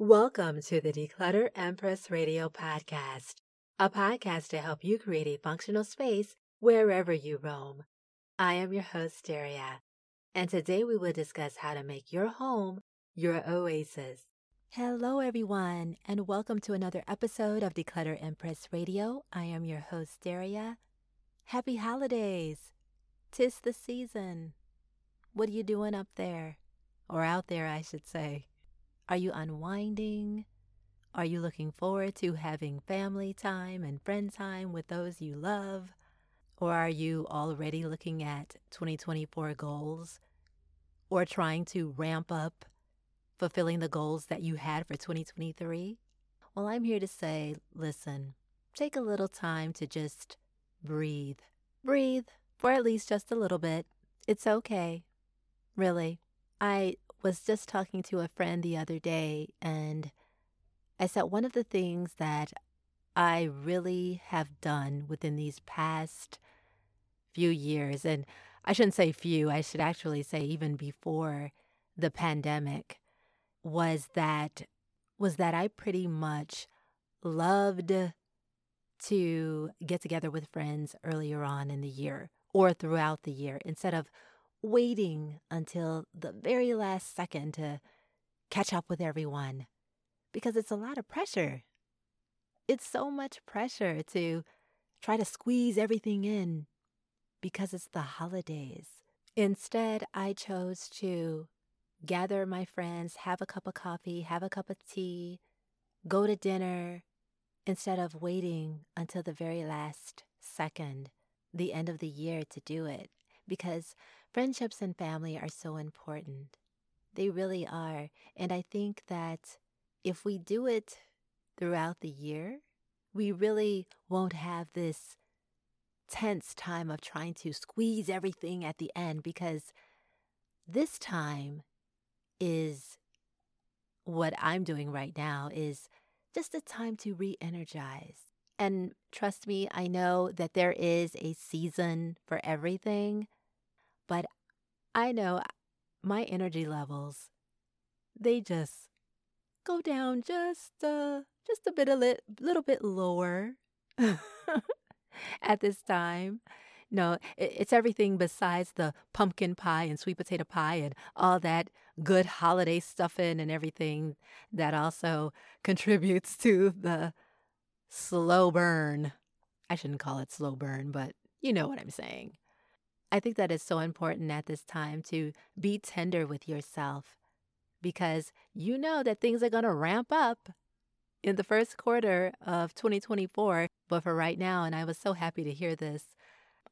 Welcome to the Declutter Empress Radio Podcast, a podcast to help you create a functional space wherever you roam. I am your host, Daria, and today we will discuss how to make your home your oasis. Hello, everyone, and welcome to another episode of Declutter Empress Radio. I am your host, Daria. Happy holidays! Tis the season. What are you doing up there? Or out there, I should say. Are you unwinding? Are you looking forward to having family time and friend time with those you love? Or are you already looking at 2024 goals or trying to ramp up fulfilling the goals that you had for 2023? Well, I'm here to say listen, take a little time to just breathe. Breathe for at least just a little bit. It's okay. Really. I was just talking to a friend the other day, and I said one of the things that I really have done within these past few years, and I shouldn't say few, I should actually say even before the pandemic, was that was that I pretty much loved to get together with friends earlier on in the year or throughout the year instead of waiting until the very last second to catch up with everyone because it's a lot of pressure. It's so much pressure to try to squeeze everything in because it's the holidays. Instead, I chose to gather my friends, have a cup of coffee, have a cup of tea, go to dinner, instead of waiting until the very last second, the end of the year to do it. Because friendships and family are so important. They really are. And I think that if we do it throughout the year, we really won't have this tense time of trying to squeeze everything at the end because this time is what I'm doing right now is just a time to re energize. And trust me, I know that there is a season for everything, but I know my energy levels, they just go down just uh, just a bit a li- little bit lower at this time. No, it's everything besides the pumpkin pie and sweet potato pie and all that good holiday stuffing and everything that also contributes to the slow burn. I shouldn't call it slow burn, but you know what I'm saying. I think that is so important at this time to be tender with yourself because you know that things are going to ramp up in the first quarter of 2024. But for right now, and I was so happy to hear this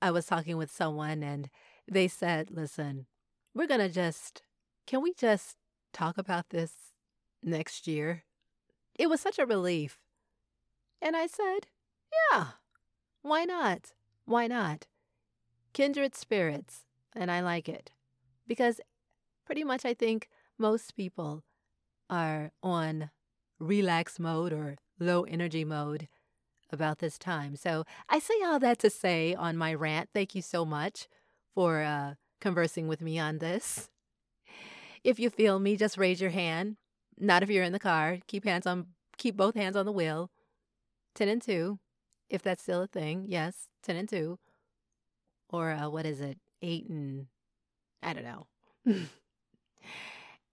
I was talking with someone and they said, listen, we're going to just, can we just talk about this next year? It was such a relief. And I said, yeah, why not? Why not? Kindred spirits. And I like it because pretty much I think most people are on relax mode or low energy mode about this time. So I say all that to say on my rant, thank you so much for uh, conversing with me on this. If you feel me, just raise your hand. Not if you're in the car. Keep hands on, keep both hands on the wheel. Ten and two, if that's still a thing. Yes, ten and two, or uh, what is it? Eight and I don't know.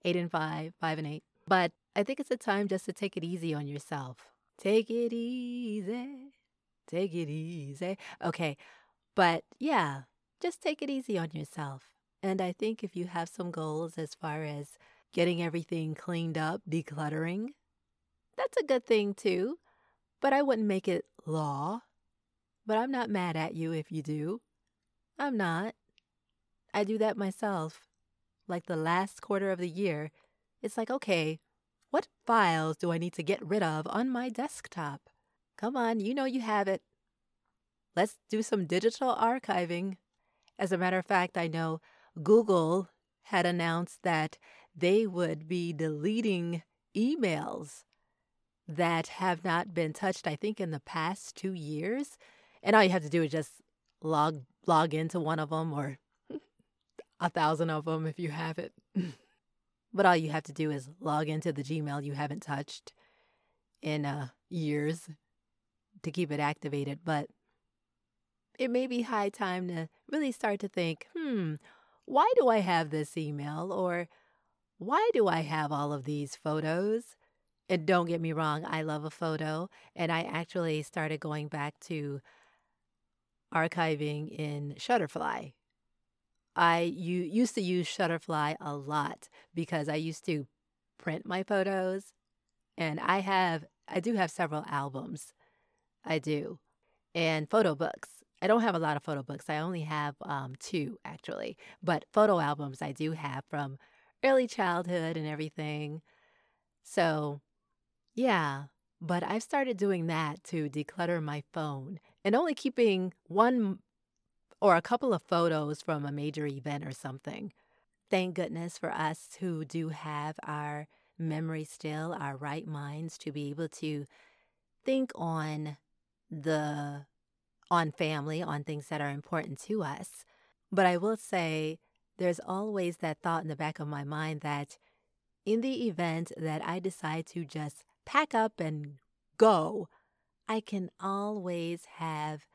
eight and five, five and eight. But I think it's a time just to take it easy on yourself Take it easy. Take it easy. Okay. But yeah, just take it easy on yourself. And I think if you have some goals as far as getting everything cleaned up, decluttering, that's a good thing too. But I wouldn't make it law. But I'm not mad at you if you do. I'm not. I do that myself. Like the last quarter of the year, it's like, okay, what files do I need to get rid of on my desktop? Come on, you know you have it. Let's do some digital archiving. As a matter of fact, I know Google had announced that they would be deleting emails that have not been touched, I think, in the past two years. And all you have to do is just log log into one of them or a thousand of them if you have it. But all you have to do is log into the Gmail you haven't touched in uh, years to keep it activated. But it may be high time to really start to think, hmm, why do I have this email? Or why do I have all of these photos? And don't get me wrong, I love a photo. And I actually started going back to archiving in Shutterfly. I you, used to use Shutterfly a lot because I used to print my photos. And I have, I do have several albums. I do. And photo books. I don't have a lot of photo books. I only have um, two, actually. But photo albums I do have from early childhood and everything. So, yeah, but I've started doing that to declutter my phone and only keeping one or a couple of photos from a major event or something. Thank goodness for us who do have our memory still, our right minds to be able to think on the on family, on things that are important to us. But I will say there's always that thought in the back of my mind that in the event that I decide to just pack up and go, I can always have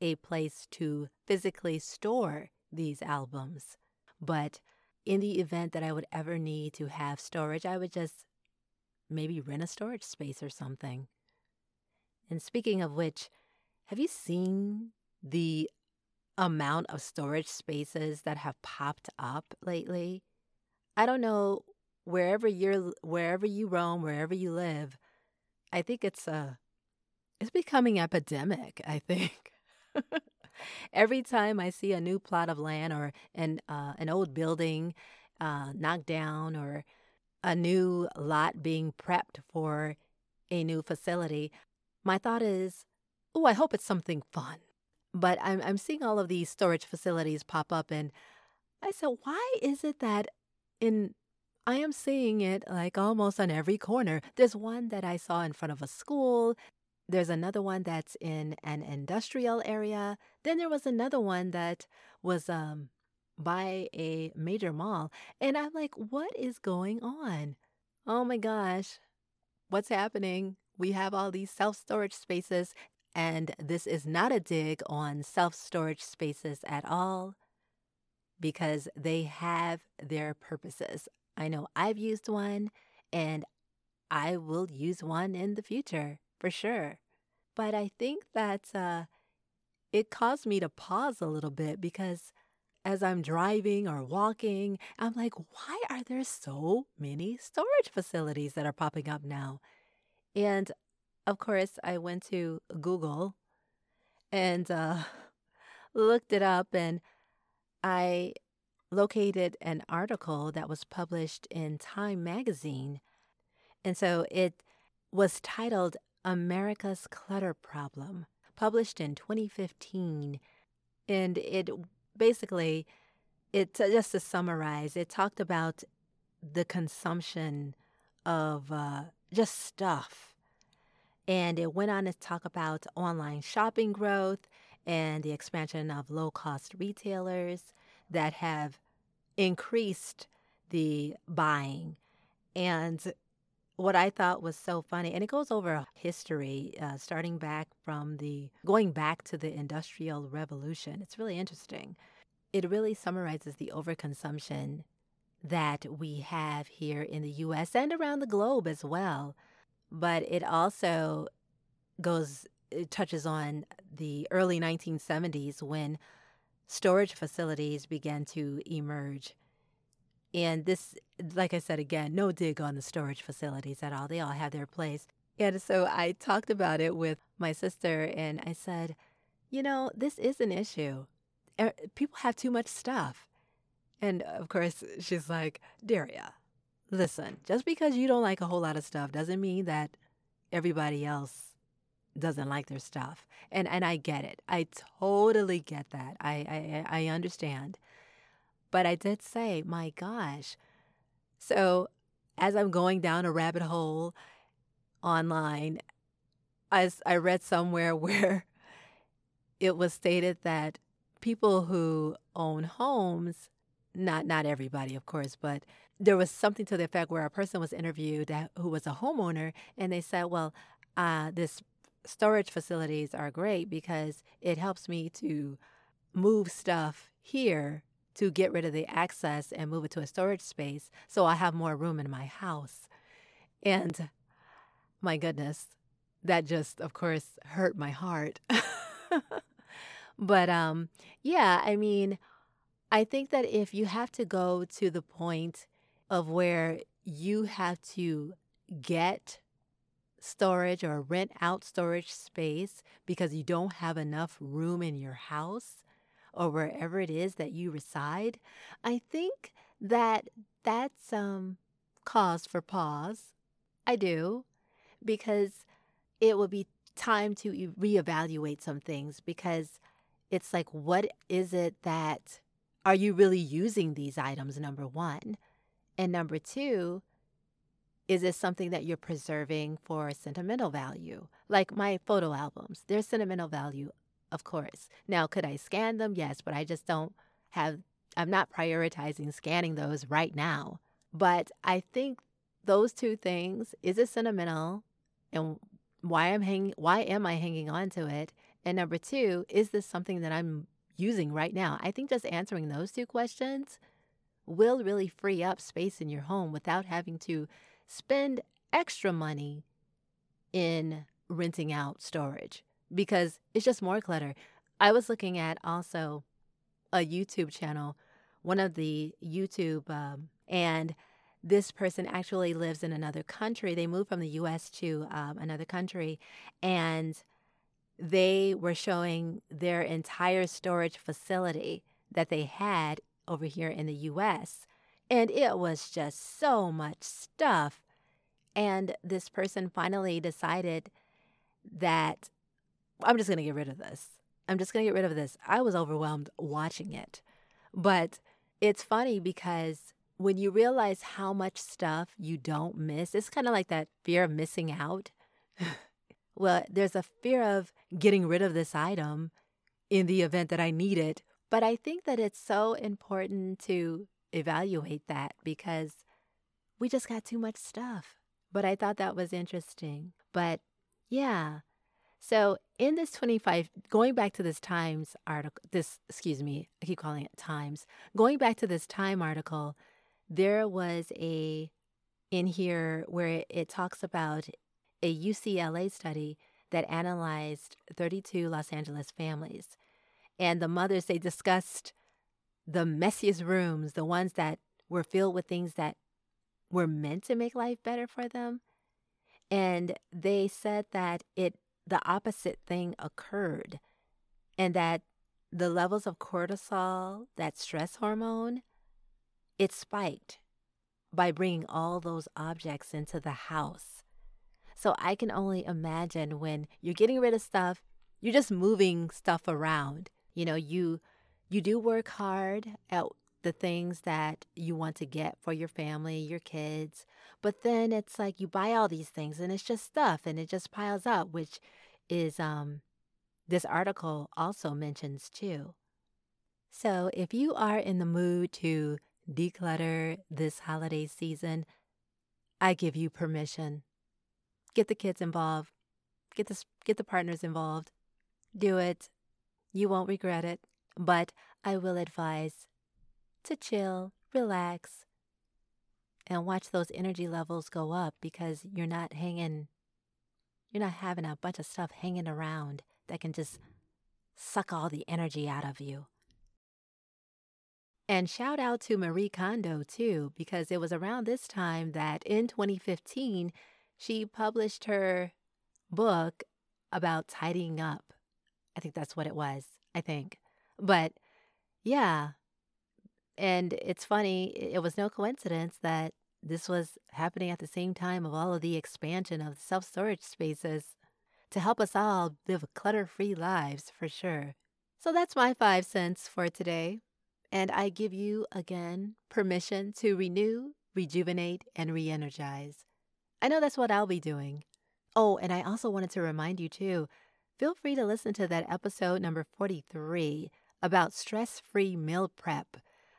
a place to physically store these albums. But in the event that I would ever need to have storage, I would just maybe rent a storage space or something. And speaking of which, have you seen the amount of storage spaces that have popped up lately. I don't know wherever you're wherever you roam, wherever you live. I think it's a it's becoming epidemic, I think. Every time I see a new plot of land or an uh, an old building uh, knocked down or a new lot being prepped for a new facility, my thought is, oh, I hope it's something fun. But I'm I'm seeing all of these storage facilities pop up and I said, why is it that in I am seeing it like almost on every corner. There's one that I saw in front of a school. There's another one that's in an industrial area. Then there was another one that was um, by a major mall. And I'm like, what is going on? Oh my gosh, what's happening? We have all these self storage spaces and this is not a dig on self storage spaces at all because they have their purposes. I know I've used one and I will use one in the future for sure. But I think that uh, it caused me to pause a little bit because as I'm driving or walking, I'm like, why are there so many storage facilities that are popping up now? And of course, I went to Google and uh, looked it up, and I located an article that was published in Time magazine. And so it was titled America's Clutter Problem, published in 2015. And it basically, it just to summarize, it talked about the consumption of uh, just stuff and it went on to talk about online shopping growth and the expansion of low cost retailers that have increased the buying. And what I thought was so funny, and it goes over history, uh, starting back from the going back to the Industrial Revolution. It's really interesting. It really summarizes the overconsumption that we have here in the US and around the globe as well but it also goes it touches on the early 1970s when storage facilities began to emerge. And this, like I said again, no dig on the storage facilities at all. They all have their place. And so I talked about it with my sister and I said, you know, this is an issue. Er, people have too much stuff. And of course, she's like, Daria, Listen, just because you don't like a whole lot of stuff doesn't mean that everybody else doesn't like their stuff. And and I get it. I totally get that. I I, I understand. But I did say, my gosh. So as I'm going down a rabbit hole online, as I read somewhere where it was stated that people who own homes not not everybody, of course, but there was something to the effect where a person was interviewed who was a homeowner, and they said, "Well, uh, this storage facilities are great because it helps me to move stuff here to get rid of the excess and move it to a storage space, so I have more room in my house." And my goodness, that just, of course, hurt my heart. but um, yeah, I mean I think that if you have to go to the point of where you have to get storage or rent out storage space because you don't have enough room in your house or wherever it is that you reside, I think that that's um cause for pause. I do because it will be time to reevaluate some things because it's like what is it that are you really using these items? Number one. And number two, is it something that you're preserving for sentimental value? Like my photo albums, they're sentimental value, of course. Now, could I scan them? Yes, but I just don't have, I'm not prioritizing scanning those right now. But I think those two things is it sentimental and why I'm hanging why am I hanging on to it? And number two, is this something that I'm using right now? I think just answering those two questions will really free up space in your home without having to spend extra money in renting out storage because it's just more clutter. I was looking at also a YouTube channel, one of the YouTube, um, and this person actually lives in another country. They moved from the US to um, another country, and they were showing their entire storage facility that they had over here in the US. And it was just so much stuff. And this person finally decided that I'm just going to get rid of this. I'm just going to get rid of this. I was overwhelmed watching it. But it's funny because when you realize how much stuff you don't miss, it's kind of like that fear of missing out. well, there's a fear of getting rid of this item in the event that I need it. But I think that it's so important to evaluate that because we just got too much stuff. But I thought that was interesting. But yeah. So in this 25, going back to this Times article, this, excuse me, I keep calling it Times. Going back to this Time article, there was a, in here where it talks about a UCLA study that analyzed 32 Los Angeles families. And the mothers, they discussed the messiest rooms, the ones that were filled with things that were meant to make life better for them. And they said that it the opposite thing occurred and that the levels of cortisol, that stress hormone, it spiked by bringing all those objects into the house. So I can only imagine when you're getting rid of stuff, you're just moving stuff around. You know, you you do work hard at the things that you want to get for your family, your kids, but then it's like you buy all these things and it's just stuff and it just piles up, which is um this article also mentions too. So, if you are in the mood to declutter this holiday season, I give you permission get the kids involved, get the get the partners involved. Do it. You won't regret it, but I will advise to chill, relax, and watch those energy levels go up because you're not hanging you're not having a bunch of stuff hanging around that can just suck all the energy out of you. And shout out to Marie Kondo too, because it was around this time that in 2015 she published her book about tidying up. I think that's what it was. I think. But yeah. And it's funny, it was no coincidence that this was happening at the same time of all of the expansion of self storage spaces to help us all live clutter free lives for sure. So that's my five cents for today. And I give you again permission to renew, rejuvenate, and re energize. I know that's what I'll be doing. Oh, and I also wanted to remind you too feel free to listen to that episode number 43 about stress free meal prep.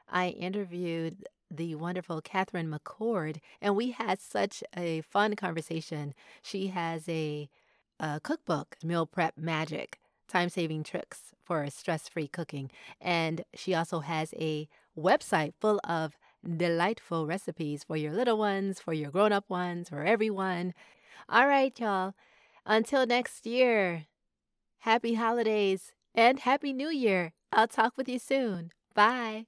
I interviewed the wonderful Catherine McCord, and we had such a fun conversation. She has a, a cookbook, Meal Prep Magic Time Saving Tricks for Stress Free Cooking. And she also has a website full of delightful recipes for your little ones, for your grown up ones, for everyone. All right, y'all. Until next year, happy holidays and happy new year. I'll talk with you soon. Bye.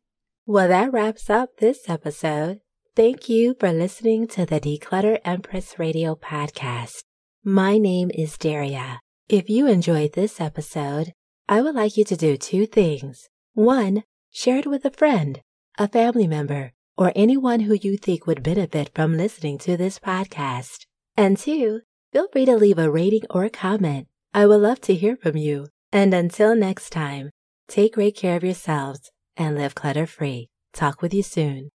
Well, that wraps up this episode. Thank you for listening to the Declutter Empress Radio podcast. My name is Daria. If you enjoyed this episode, I would like you to do two things. One, share it with a friend, a family member, or anyone who you think would benefit from listening to this podcast. And two, feel free to leave a rating or a comment. I would love to hear from you. And until next time, take great care of yourselves and live clutter free. Talk with you soon.